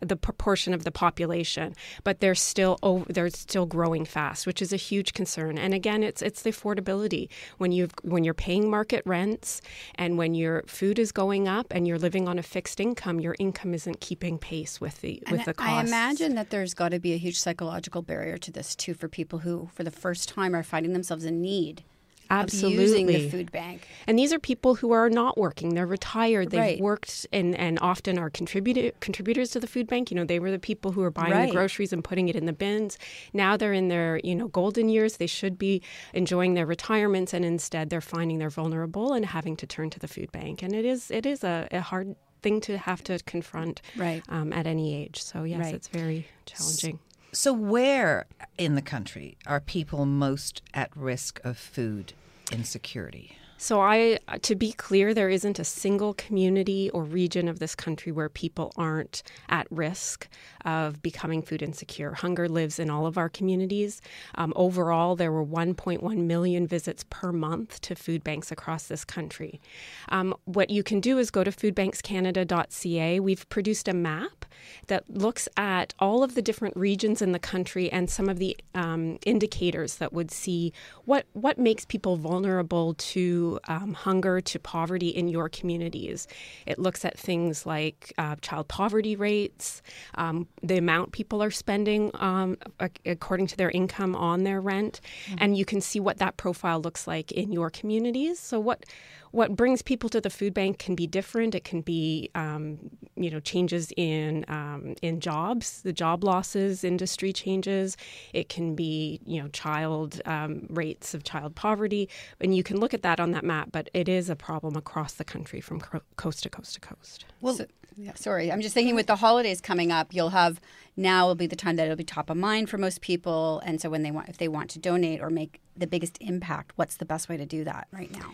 the proportion of the population, but they're still over, they're still growing fast, which is a huge concern. And again, it's it's the affordability when you when you're paying market rents and when your food is going up and you're living on a fixed income, your income isn't keeping pace with the with And the I imagine that there's got to be a huge psychological barrier to this too for people who, for the first time, are finding themselves in need Absolutely. the food bank. And these are people who are not working. They're retired. They've Right. worked and, and often are contributor, contributors to the food bank. You know, they were the people who were buying Right. the groceries and putting it in the bins. Now they're in their, you know, golden years. They should be enjoying their retirements and instead they're finding they're vulnerable and having to turn to the food bank. And it is it is a, a hard thing to have to confront Right. um, at any age. So yes, Right. it's very challenging. So, where in the country are people most at risk of food insecurity? So I to be clear there isn't a single community or region of this country where people aren't at risk of becoming food insecure. Hunger lives in all of our communities. Um, overall there were 1.1 million visits per month to food banks across this country. Um, what you can do is go to foodbankscanada.ca. We've produced a map that looks at all of the different regions in the country and some of the um, indicators that would see what what makes people vulnerable to um, hunger, to poverty in your communities. It looks at things like uh, child poverty rates, um, the amount people are spending um, according to their income on their rent, and you can see what that profile looks like in your communities. So what what brings people to the food bank can be different. It can be, um, you know, changes in um, in jobs, the job losses, industry changes. It can be, you know, child um, rates of child poverty, and you can look at that on that map. But it is a problem across the country from co- coast to coast to coast. Well, So- yeah, sorry, I'm just thinking with the holidays coming up, you'll have now will be the time that it'll be top of mind for most people, and so when they want, if they want to donate or make the biggest impact, what's the best way to do that right now?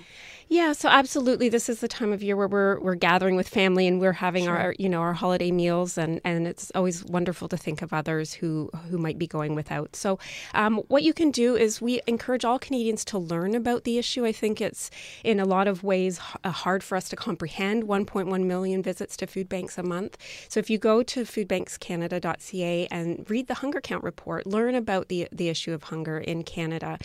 Yeah, so absolutely, this is the time of year where we're we're gathering with family and we're having our you know our holiday meals, and and it's always wonderful to think of others who who might be going without. So, um, what you can do is we encourage all Canadians to learn about the issue. I think it's in a lot of ways uh, hard for us to comprehend. 1.1 million visits to food banks a month. So if you go to foodbankscanada.ca and read the hunger count report, learn about the the issue of hunger in Canada.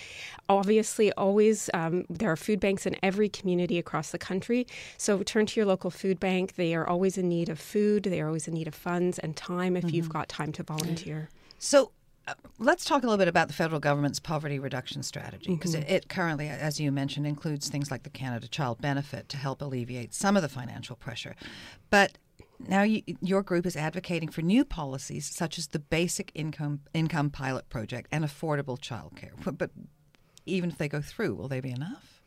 Obviously, always um, there are food banks in every community across the country. So turn to your local food bank. They are always in need of food. They are always in need of funds and time if you've got time to volunteer. So uh, let's talk a little bit about the federal government's poverty reduction strategy because it, it currently, as you mentioned, includes things like the Canada Child Benefit to help alleviate some of the financial pressure. But now you, your group is advocating for new policies such as the Basic Income Income Pilot Project and affordable childcare. But even if they go through, will they be enough?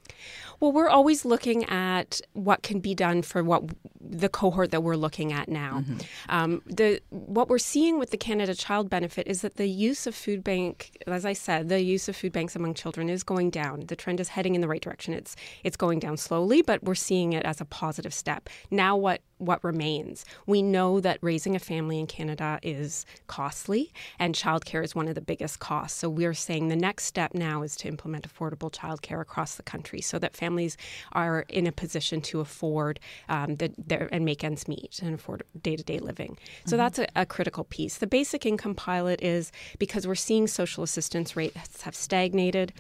Well, we're always looking at what can be done for what the cohort that we're looking at now. Um, the what we're seeing with the Canada Child Benefit is that the use of food bank, as I said, the use of food banks among children is going down. The trend is heading in the right direction. It's it's going down slowly, but we're seeing it as a positive step. Now, what what remains? We know that raising a family in Canada is costly, and childcare is one of the biggest costs. So we're saying the next step now is to implement affordable childcare across the country, so that families are in a position to afford um, the, their, and make ends meet and afford day to day living. So Mhm. that's a, a critical piece. The basic income pilot is because we're seeing social assistance rates have stagnated.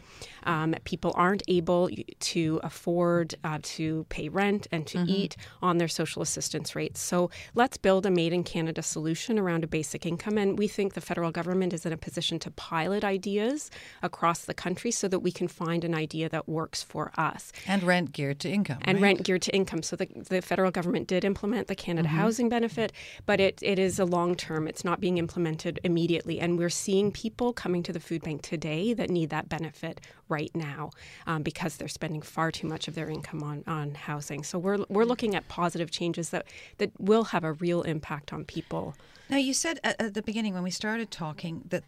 Um, people aren't able to afford uh, to pay rent and to Mhm. eat on their social assistance rates. So let's build a made in Canada solution around a basic income. And we think the federal government is in a position to pilot ideas across the country so that we can find an idea that works for us. And rent geared to income. And right? rent geared to income. So the, the federal government did implement the Canada Mhm. Housing Benefit, but it, it is a long term. It's not being implemented immediately. And we're seeing people coming to the food bank today that need that benefit right now um, because they're spending far too much of their income on, on housing. So we're, we're looking at positive changes that, that will have a real impact on people. Now, you said at, at the beginning when we started talking that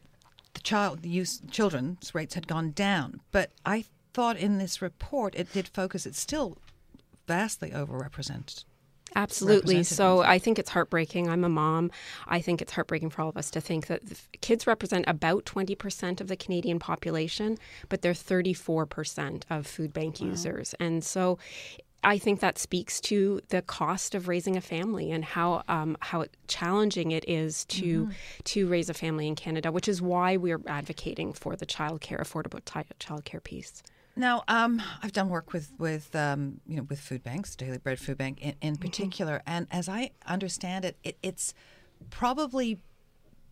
the child the use children's rates had gone down, but I thought in this report it did focus. It's still vastly overrepresented. Absolutely. So I think it's heartbreaking. I'm a mom. I think it's heartbreaking for all of us to think that kids represent about 20% of the Canadian population, but they're 34% of food bank users. And so I think that speaks to the cost of raising a family and how um, how challenging it is to Mm-hmm. to raise a family in Canada, which is why we're advocating for the childcare affordable ti- childcare piece. Now, um, I've done work with with um, you know with food banks, Daily Bread Food Bank in, in Mm-hmm. particular, and as I understand it, it, it's probably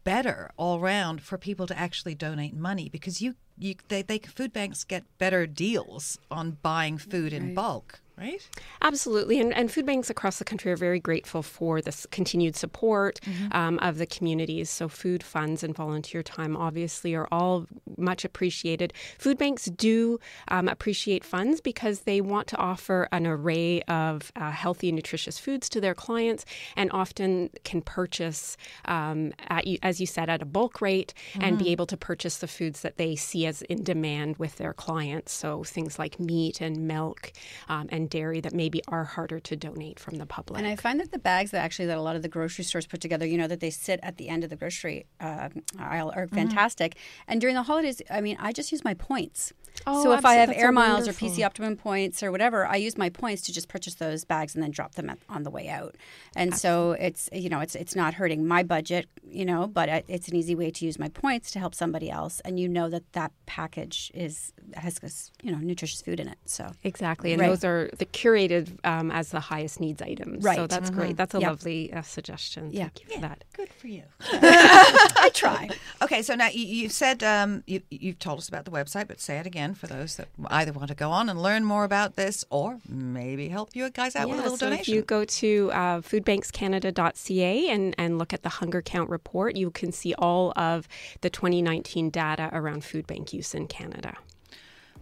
better all round for people to actually donate money because you you they, they food banks get better deals on buying food in bulk, right? Absolutely. And, and food banks across the country are very grateful for this continued support um, of the communities. So, food funds and volunteer time obviously are all much appreciated. Food banks do um, appreciate funds because they want to offer an array of uh, healthy and nutritious foods to their clients and often can purchase, um, at, as you said, at a bulk rate and be Mhm. able to purchase the foods that they see as in demand with their clients. So, things like meat and milk um, and dairy that maybe are harder to donate from the public. And I find that the bags that actually that a lot of the grocery stores put together, you know, that they sit at the end of the grocery uh, aisle are fantastic. And during the holidays, I mean, I just use my points. Oh, so if I have That's air so miles or. PC Optimum points or whatever, I use my points to just purchase those bags and then drop them at, on the way out. And so it's you know it's it's not hurting my budget, you know, but it's an easy way to use my points to help somebody else, and you know that that package is has has, you know nutritious food in it. So Exactly, and Right. those are the curated um, as the highest needs items. Right. So Right. that's Mhm. great. That's a Yep. lovely uh, suggestion. Yeah. Thank you for that. Good for you. I try. Okay, so now you, you've said um, you, you've told us about the website, but say it again for those that either want to go on and learn more about this or maybe help you guys out with a little so donation. if you go to uh, foodbankscanada.ca and, and look at the hunger count report, you can see all of the 2019 data around food bank use in Canada.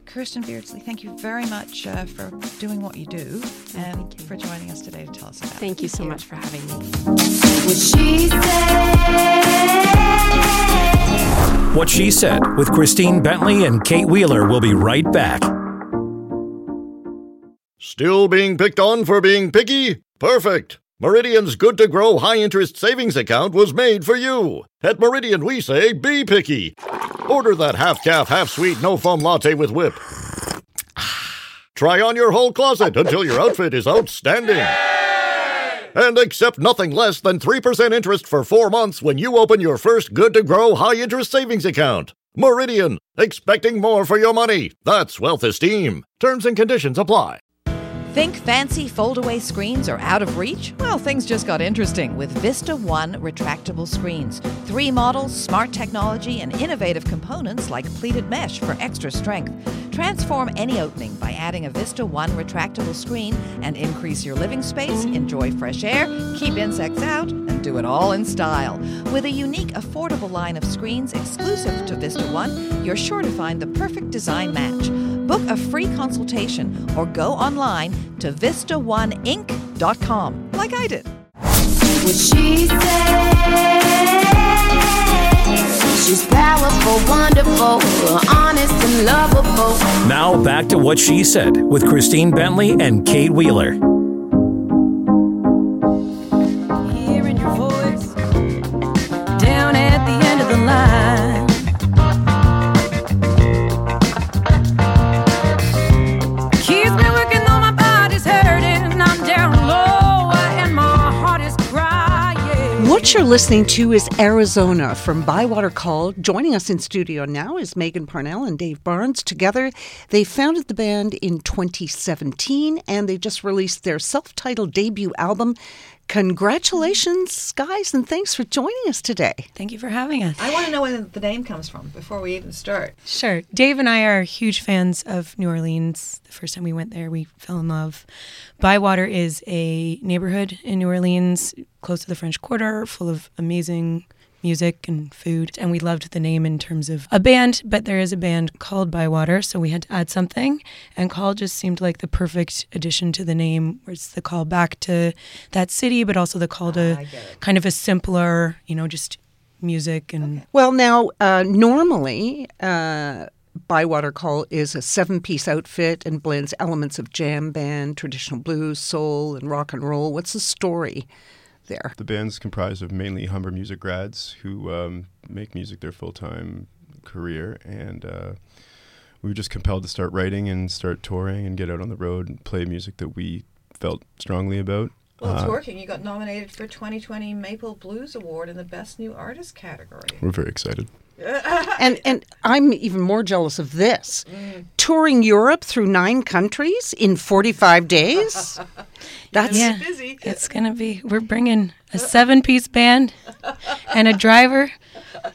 Kirsten Beardsley, thank you very much uh, for doing what you do and for joining us today to tell us about it. Thank you so much for having me. What she said. With Christine Bentley and Kate Wheeler will be right back. Still being picked on for being picky? Perfect! Meridian's good to grow high interest savings account was made for you. At Meridian, we say be picky. Order that half calf, half sweet, no foam latte with whip. Try on your whole closet until your outfit is outstanding. And accept nothing less than 3% interest for four months when you open your first good to grow high interest savings account. Meridian, expecting more for your money. That's wealth esteem. Terms and conditions apply. Think fancy foldaway screens are out of reach? Well, things just got interesting with Vista One retractable screens. Three models, smart technology, and innovative components like pleated mesh for extra strength. Transform any opening by adding a Vista One retractable screen and increase your living space, enjoy fresh air, keep insects out, and do it all in style. With a unique, affordable line of screens exclusive to Vista One, you're sure to find the perfect design match. Book a free consultation or go online to VistaOneInc.com, like I did. What she said. She's powerful, wonderful, honest and lovable. Now back to What She Said with Christine Bentley and Kate Wheeler. You're listening to is Arizona from Bywater Call. Joining us in studio now is Meghan Parnell and Dave Barnes. Together, they founded the band in 2017 and they just released their self titled debut album. Congratulations, guys, and thanks for joining us today. Thank you for having us. I want to know where the name comes from before we even start. Sure. Dave and I are huge fans of New Orleans. The first time we went there, we fell in love. Bywater is a neighborhood in New Orleans, close to the French Quarter, full of amazing music and food. And we loved the name in terms of a band, but there is a band called Bywater, so we had to add something. And Call just seemed like the perfect addition to the name, where it's the call back to that city, but also the call to kind of a simpler, you know, just music and Well, now, uh, normally, uh, Bywater Call is a seven piece outfit and blends elements of jam band, traditional blues, soul, and rock and roll. What's the story there? The band's comprised of mainly Humber music grads who um, make music their full time career, and uh, we were just compelled to start writing and start touring and get out on the road and play music that we felt strongly about. Well, it's Uh, working. You got nominated for 2020 Maple Blues Award in the Best New Artist category. We're very excited. and and I'm even more jealous of this. Touring Europe through nine countries in 45 days. That's yeah, it's gonna be. We're bringing a seven-piece band and a driver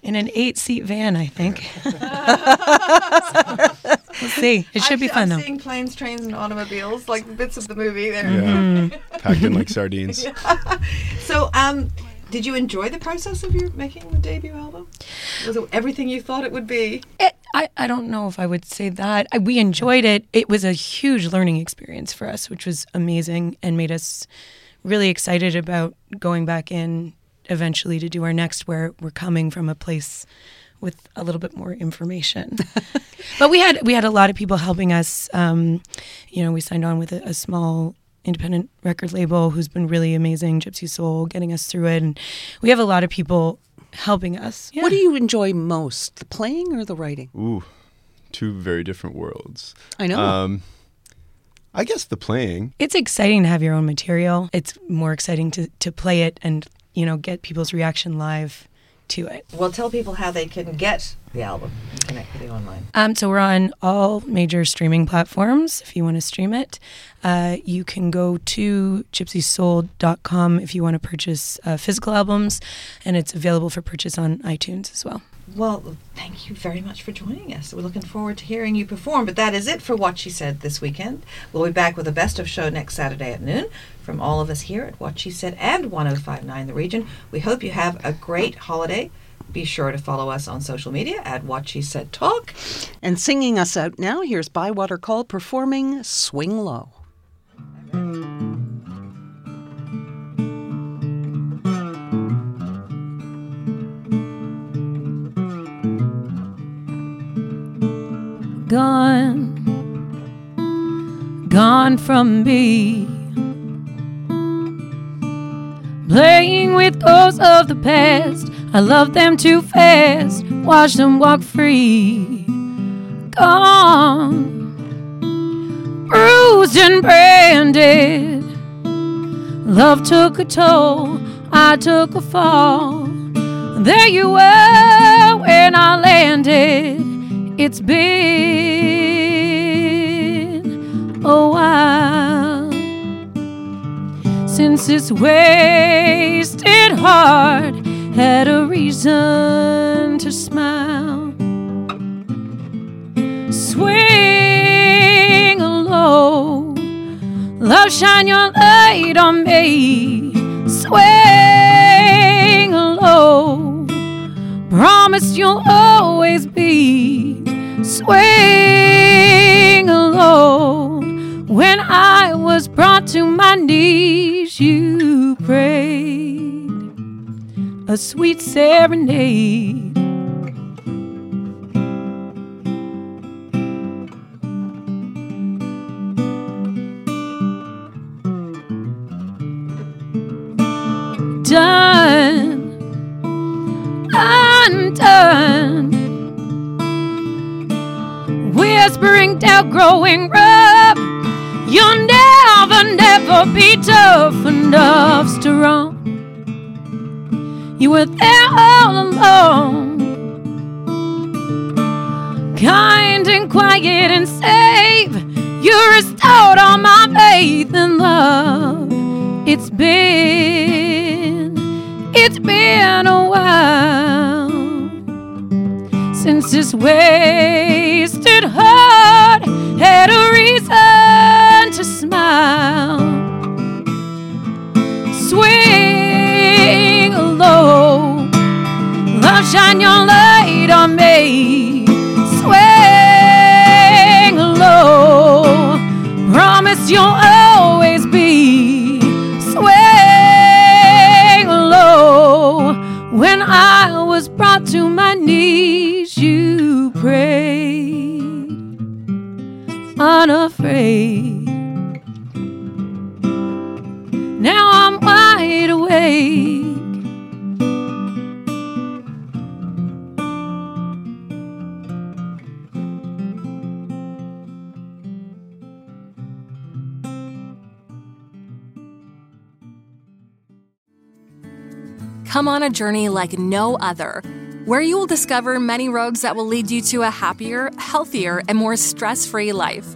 in an eight-seat van. I think. we'll see. It should I'm, be I'm fun though. seeing planes, trains, and automobiles, like bits of the movie there. Yeah. Mm-hmm. Packed in like sardines. So, um, did you enjoy the process of your making the debut album? Was it everything you thought it would be? It, I, I don't know if I would say that. I, we enjoyed it. It was a huge learning experience for us, which was amazing and made us really excited about going back in eventually to do our next, where we're coming from a place with a little bit more information. but we had we had a lot of people helping us. Um, you know, we signed on with a, a small independent record label who's been really amazing, Gypsy Soul, getting us through it, and we have a lot of people helping us. What do you enjoy most, the playing or the writing? Ooh, two very different worlds. I know. Um, I guess the playing. It's exciting to have your own material. It's more exciting to, to play it and, you know, get people's reaction live to it. Well, tell people how they can get the album connect with you online. Um, so we're on all major streaming platforms if you want to stream it. Uh, you can go to gypsysoul.com if you want to purchase uh, physical albums, and it's available for purchase on iTunes as well. Well, thank you very much for joining us. We're looking forward to hearing you perform. But that is it for What She Said this weekend. We'll be back with a best of show next Saturday at noon. From all of us here at What She Said and 1059 The Region, we hope you have a great holiday. Be sure to follow us on social media at What She Said Talk. And singing us out now, here's Bywater Call performing Swing Low. Gone, gone from me. Playing with ghosts of the past, I love them too fast, watch them walk free. Gone, bruised and branded. Love took a toll, I took a fall. There you were when I landed. It's been a while since this wasted heart had a reason to smile. Swing low, love, shine your light on me. Swing low, promise you'll always be swing low. When I was brought to my knees, you prayed a sweet serenade. Growing rough. You'll never, never be tough enough strong. You were there all alone, kind and quiet and safe. You restored all my faith and love. It's been, it's been a while since this wasted heart had a reason to smile. Swing low, love, shine your light on me. Swing low, promise you'll always be. Swing low when I was brought to my knees, you prayed, unafraid. Now I'm wide awake. Come on a journey like no other, where you will discover many roads that will lead you to a happier, healthier, and more stress free life.